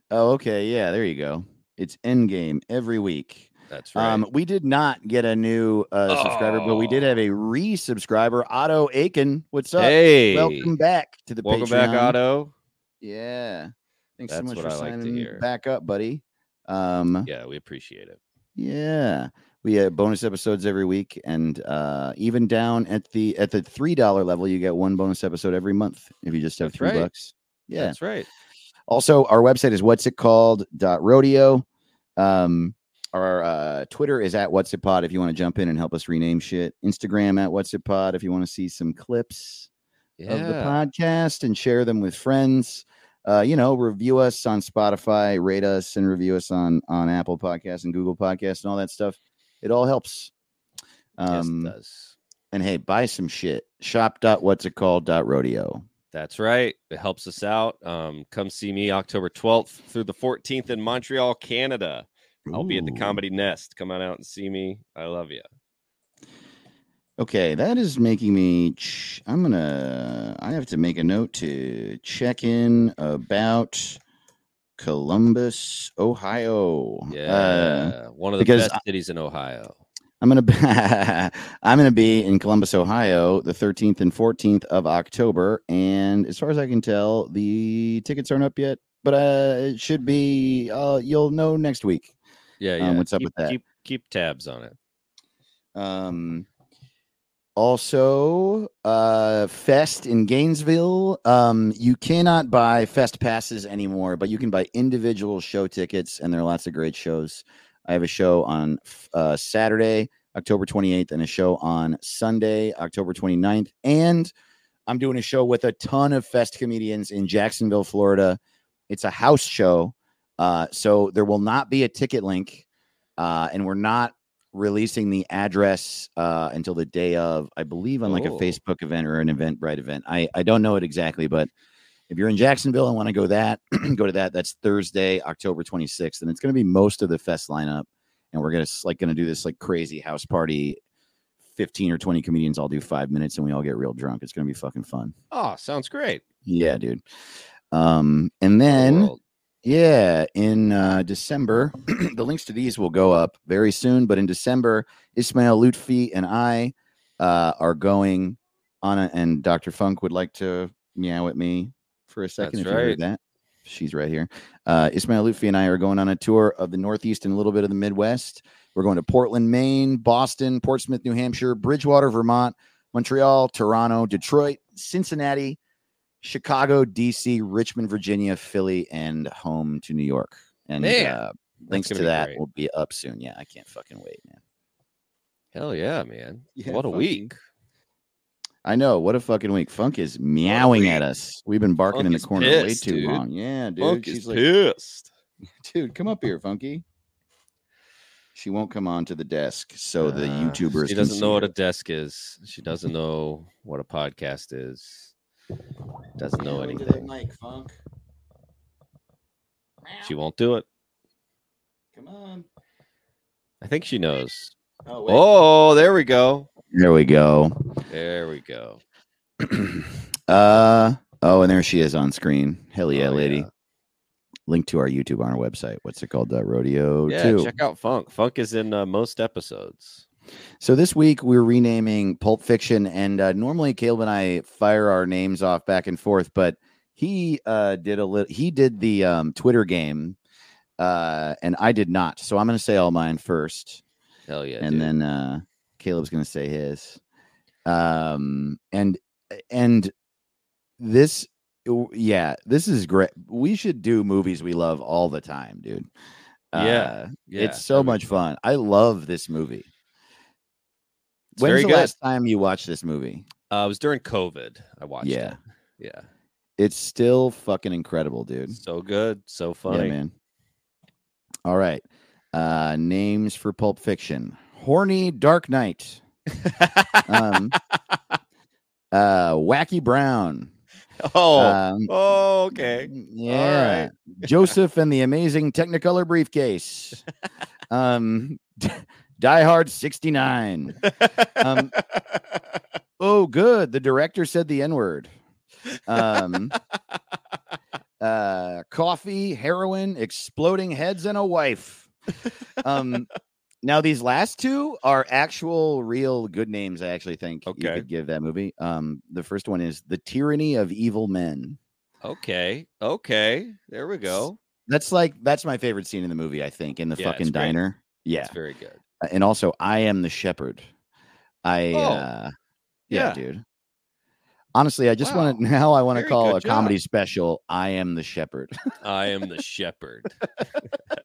Oh, okay. Yeah, there you go. It's Endgame every week. That's right. Um, we did not get a new uh, subscriber, but we did have a re-subscriber, Otto Aiken. What's up? hey, Welcome back to the welcome back, Patreon. Otto. Yeah. Thanks That's so much for I signing hear. back up, buddy. Um, Yeah, we appreciate it. Yeah. We have bonus episodes every week, and uh, even down at the at the three dollar level, you get one bonus episode every month if you just have That's three right. bucks. Yeah. That's right. Also, our website is what's it called dot rodeo. Um, our uh, Twitter is at what's it pod if you want to jump in and help us rename shit. Instagram at what's it pod if you want to see some clips Yeah. of the podcast and share them with friends. Uh, you know, review us on Spotify, rate us, and review us on on Apple Podcasts and Google Podcasts and all that stuff. It all helps. Um, yes, does. and hey, buy some shit. Shop dot what's it called dot rodeo. That's right. It helps us out. Um, come see me October 12th through the 14th in Montreal, Canada. I'll be at the Comedy Nest. Come on out and see me. I love you. Okay, that is making me. Ch- I'm gonna. I have to make a note to check in about Columbus, Ohio. Uh, Yeah. One of the best cities in Ohio. I'm gonna. Be, (laughs) I'm gonna be in Columbus, Ohio, the 13th and 14th of October, and as far as I can tell, the tickets aren't up yet. But uh, it should be. Uh, you'll know next week. Yeah, Um, yeah. what's up keep, with that? Keep keep tabs on it. Um, also, uh, Fest in Gainesville. Um, you cannot buy Fest passes anymore, but you can buy individual show tickets, and there are lots of great shows. I have a show on uh, Saturday, October 28th, and a show on Sunday, October 29th. And I'm doing a show with a ton of Fest comedians in Jacksonville, Florida. It's a house show. Uh, so there will not be a ticket link. Uh, and we're not releasing the address uh, until the day of, I believe, on like a Oh. Facebook event or an Eventbrite event. I, I don't know it exactly, but if you're in Jacksonville and want to go that, (clears throat) go to that. That's Thursday, October 26th, and it's going to be most of the fest lineup. And we're gonna like going to do this like crazy house party. 15 or 20 comedians all do five minutes and we all get real drunk. It's going to be fucking fun. Oh, sounds great. Yeah, dude. Um, and then yeah, in uh, December, (clears throat) the links to these will go up very soon. But in December, Ismail Loutfi and I uh, are going on, a, and Dr. Funk would like to meow at me for a second. That's if you heard that, she's right here. Uh, Ismail Loutfi and I are going on a tour of the Northeast and a little bit of the Midwest. We're going to Portland, Maine, Boston, Portsmouth, New Hampshire, Bridgewater, Vermont, Montreal, Toronto, Detroit, Cincinnati, Chicago, DC, Richmond, Virginia, Philly, and home to New York. And uh, links to that great. will be up soon. Yeah, I can't fucking wait, man. Hell yeah, man. Yeah, what a fucking- week. I know. What a fucking week. Funk is meowing at us. We've been barking Funk in the is corner way too dude. long. Yeah, dude. Funk She's is like, pissed. (laughs) dude, come up here, Funky. She won't come on to the desk, so the Uh, YouTubers. She doesn't know what a desk is. She doesn't (laughs) know what a podcast is. Doesn't know Meow into that anything. mic, Funk. She won't do it. Come on. I think she knows. Oh, wait. Oh, there we go. There we go. There we go. (clears throat) uh oh, and there she is on screen. Hell yeah, Oh, lady. yeah. Link to our YouTube on our website. What's it called? The Rodeo Yeah, 2. check out Funk. Funk is in uh, most episodes. So this week we're renaming Pulp Fiction, and uh, normally Caleb and I fire our names off back and forth, but he uh, did a little. He did the um, Twitter game, uh, and I did not. So I'm going to say all mine first, Hell yeah. and dude. then uh, Caleb's going to say his. Um, and and this yeah, this is great. We should do movies we love all the time, dude. Yeah, Uh, Yeah, it's so much fun. I love this movie. It's When's the good. last time you watched this movie? Uh, it was during COVID. I watched Yeah. it. Yeah. It's still fucking incredible, dude. So good. So Yeah, man. All right. Uh names for Pulp Fiction. Horny Dark Knight. Um (laughs) uh Wacky Brown. oh. Um, oh, okay. Yeah. Joseph and the Amazing Technicolor Briefcase. um (laughs) Die Hard 69. Um, Oh, good. The director said the N-word. Um (laughs) uh coffee, heroin, exploding heads, and a wife. Um now these last two are actual real good names, I actually think you could give that movie. Um the first one is The Tyranny of Evil Men. okay. Okay. There we go. That's like that's my favorite scene in the movie, I think, in the Yeah, fucking great. diner. Yeah. It's very good. Uh, and also I am the shepherd. I Oh, uh yeah, yeah. dude. Honestly, I just want to (laughs) now I want to call a good comedy special I am the shepherd. I am the (laughs) shepherd. (laughs)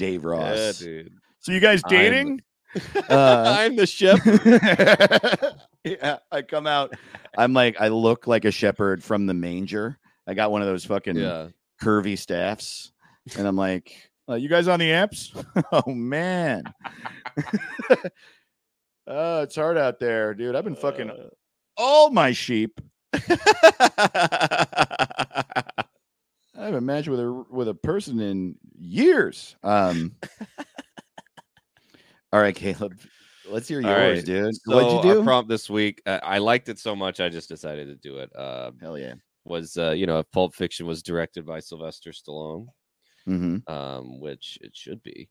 Dave yeah, Ross. dude. so you guys I'm- dating? (laughs) Uh, I'm the shepherd. (laughs) yeah, I come out. I'm like I look like a shepherd from the manger. I got one of those fucking Yeah. curvy staffs, and I'm like, "Uh, "You guys on the apps? (laughs) oh man, oh, it's hard out there, dude. I've been fucking Uh, all my sheep. I haven't matched with a with a person in years. Um. (laughs) all right, Caleb. Let's hear yours, right, dude. so What'd you do? Our prompt this week, uh, I liked it so much, I just decided to do it. Uh, Hell yeah. was uh, you know, if Pulp Fiction was directed by Sylvester Stallone, hmm um, which it should be.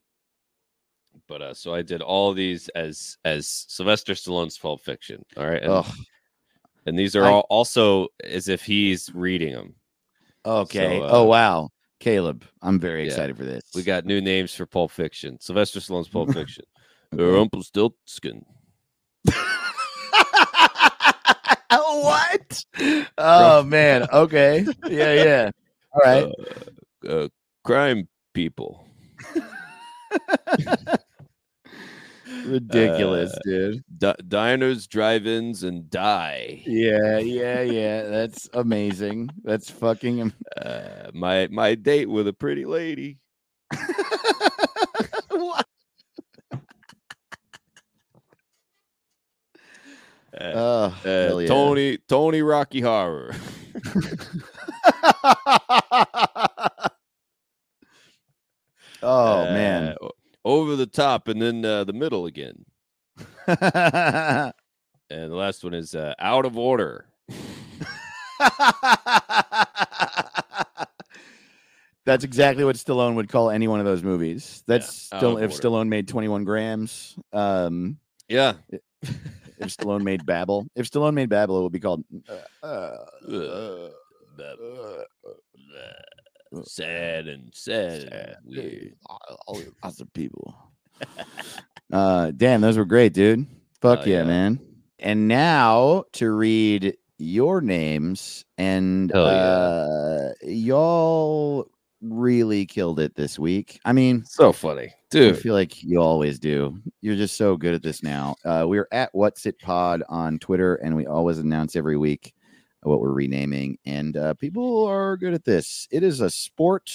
But uh, so I did all these as as Sylvester Stallone's Pulp Fiction. All right, and, Oh, and these are I- all also as if he's reading them. okay. So, uh, oh wow, Caleb, I'm very yeah, excited for this. We got new names for Pulp Fiction. Sylvester Stallone's Pulp (laughs) Fiction. Rumpelstiltskin. (laughs) what? Oh man. Okay. Yeah. Yeah. All right. (laughs) Uh, uh, crime people. Ridiculous, uh, dude. Di- diners, drive-ins, and die. Yeah. Yeah. Yeah. That's amazing. That's fucking. am- (laughs) Uh, my my date with a pretty lady. What? (laughs) Uh, Oh, uh, yeah. Tony Tony Rocky Horror. (laughs) oh man. Over the top and then uh, the middle again. (laughs) And the last one is uh, out of order. (laughs) That's exactly what Stallone would call any one of those movies. That's out still if order. Stallone made 21 grams. Um, Yeah. if Stallone made Babel, if Stallone made Babel, it would be called uh, uh. Uh, sad and sad, and sad. weird. all lots of people. (laughs) uh, damn, those were great, dude. Fuck Oh, yeah, yeah. man. And now to read your names, and yeah. uh, y'all really killed it this week. I mean, So funny, dude. I feel like you always do. You're just so good at this now. Uh, we're at What's It Pod on Twitter, and we always announce every week what we're renaming. And uh, people are good at this. It is a sport.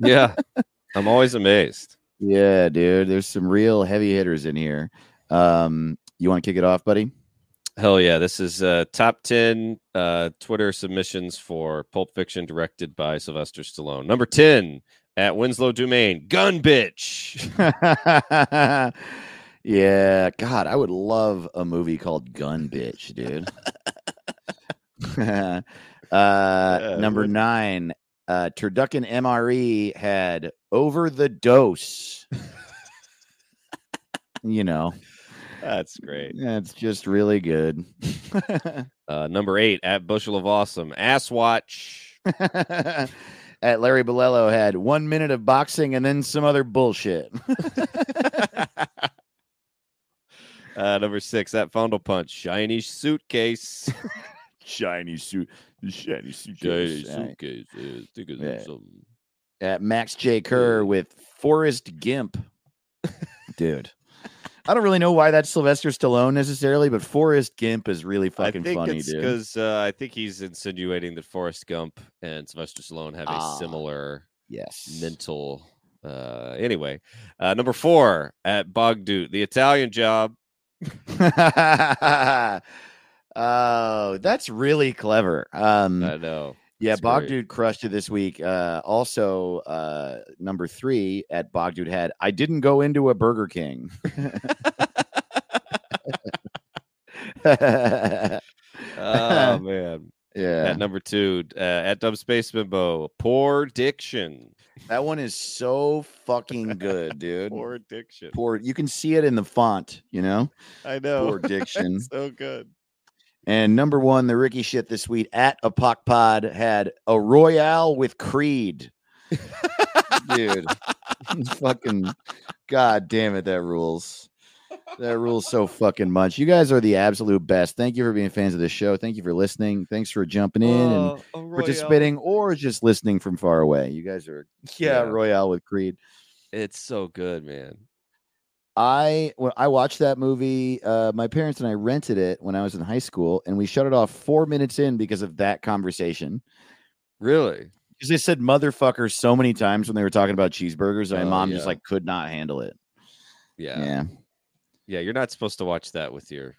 yeah, (laughs) I'm always amazed. Yeah, dude. There's some real heavy hitters in here. Um, you want to kick it off, buddy? Hell yeah! This is uh, top ten uh, Twitter submissions for Pulp Fiction, directed by Sylvester Stallone. Number ten at Winslow Dumaine, Gun Bitch. (laughs) yeah, God, I would love a movie called Gun Bitch, dude. (laughs) (laughs) uh, number nine, uh, Turducken MRE had Over the Dose. you know, That's great. that's just really good. (laughs) Uh, number eight at Bushel of Awesome, Ass Watch. (laughs) At Larry Bolello had one minute of boxing and then some other bullshit. uh, number six at Fondle Punch, Shiny Suitcase. Shiny suit, the shiny suit. Shiny suitcase. Yeah, think of Yeah. something. At Max J. Kerr with Forrest Gimp. (laughs) Dude. I don't really know why that's Sylvester Stallone necessarily, but Forrest Gimp is really fucking I think funny, it's dude. because uh, I think he's insinuating that Forrest Gump and Sylvester Stallone have Ah. a similar Yes. mental. Uh, anyway, uh, number four at Bogdoot, the Italian job. (laughs) oh, that's really clever. Um, I know. yeah, great. Bogdude crushed it this week. Uh, also, uh, number three at Bogdude had I didn't go into a Burger King. Oh (laughs) man. Yeah. At number two, uh, at Dumb Space Bimbo, poor diction. that one is so fucking good, dude. Poor diction. Poor, you can see it in the font, you know. I know. Poor (laughs) diction. so good. And number one, the Ricky shit this week at a Puck Pod had a Royale with Creed. Dude, (laughs) fucking god damn it, that rules. That rules so fucking much. You guys are the absolute best. Thank you for being fans of the show. Thank you for listening. Thanks for jumping in and Oh, a Royale. participating or just listening from far away. You guys are yeah, Yeah. Royale with Creed. It's so good, man. I when I watched that movie, uh, my parents and I rented it when I was in high school, and we shut it off four minutes in because of that conversation. Really? Because they said motherfucker so many times when they were talking about cheeseburgers, and my Oh, mom just like could not handle it. Yeah. Yeah, Yeah, you're not supposed to watch that with your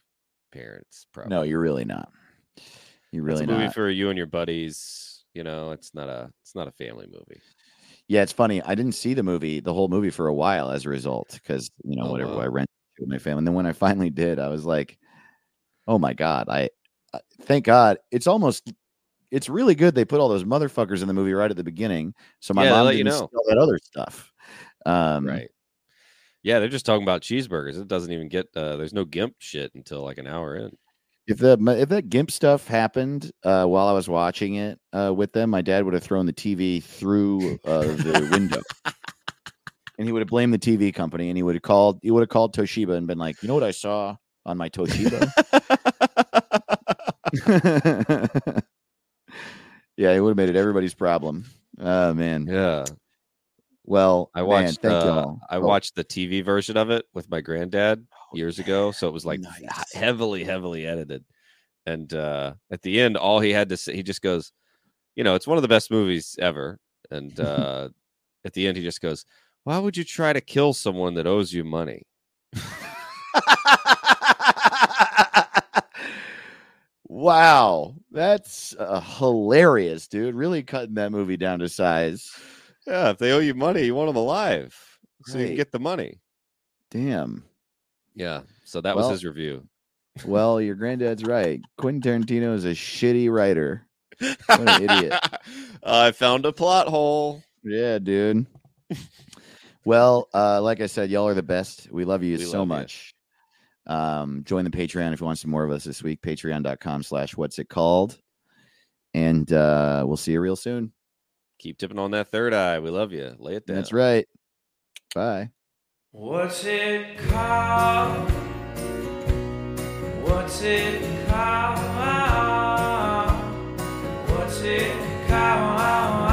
parents. Probably. no, you're really not. You're It's really a movie not. for you and your buddies. You know, it's not a it's not a family movie. Yeah, it's funny. I didn't see the movie, the whole movie, for a while as a result, because you know Oh, whatever wow. I rented with my family. And then when I finally did, I was like, oh my god, I, I thank God. It's almost. It's really good. They put all those motherfuckers in the movie right at the beginning, so my Yeah, mom let didn't you see know. all that other stuff. Um, right. Yeah, they're just talking about cheeseburgers. It doesn't even get uh there's no gimp shit until like an hour in. If the if that gimp stuff happened uh, while I was watching it uh, with them, my dad would have thrown the TV through uh, the window, and he would have blamed the TV company, and he would have called he would have called Toshiba and been like, "You know what I saw on my Toshiba?" (laughs) (laughs) yeah, it would have made it everybody's problem. Oh man. yeah. Well, I man, watched thank uh. I Oh, watched the TV version of it with my granddad years ago. So it was like Nice. heavily, heavily edited. And uh at the end, all he had to say, he just goes, you know, it's one of the best movies ever. And (laughs) uh at the end, he just goes, Why would you try to kill someone that owes you money? (laughs) wow, that's uh, hilarious, dude. Really cutting that movie down to size. Yeah, if they owe you money, you want them alive. So you can get the money. Damn. Yeah. So that Well, was his review. Well, your granddad's right. Quentin Tarantino is a shitty writer. What an idiot. (laughs) I found a plot hole. Yeah, dude. (laughs) well, uh, like I said, y'all are the best. We love you We so love you. much. Um, join the Patreon if you want some more of us this week. Patreon.com slash what's it called. And uh, we'll see you real soon. Keep tipping on that third eye. We love you. Lay it down. That's right. Bye. What's it called? What's it called? What's it called?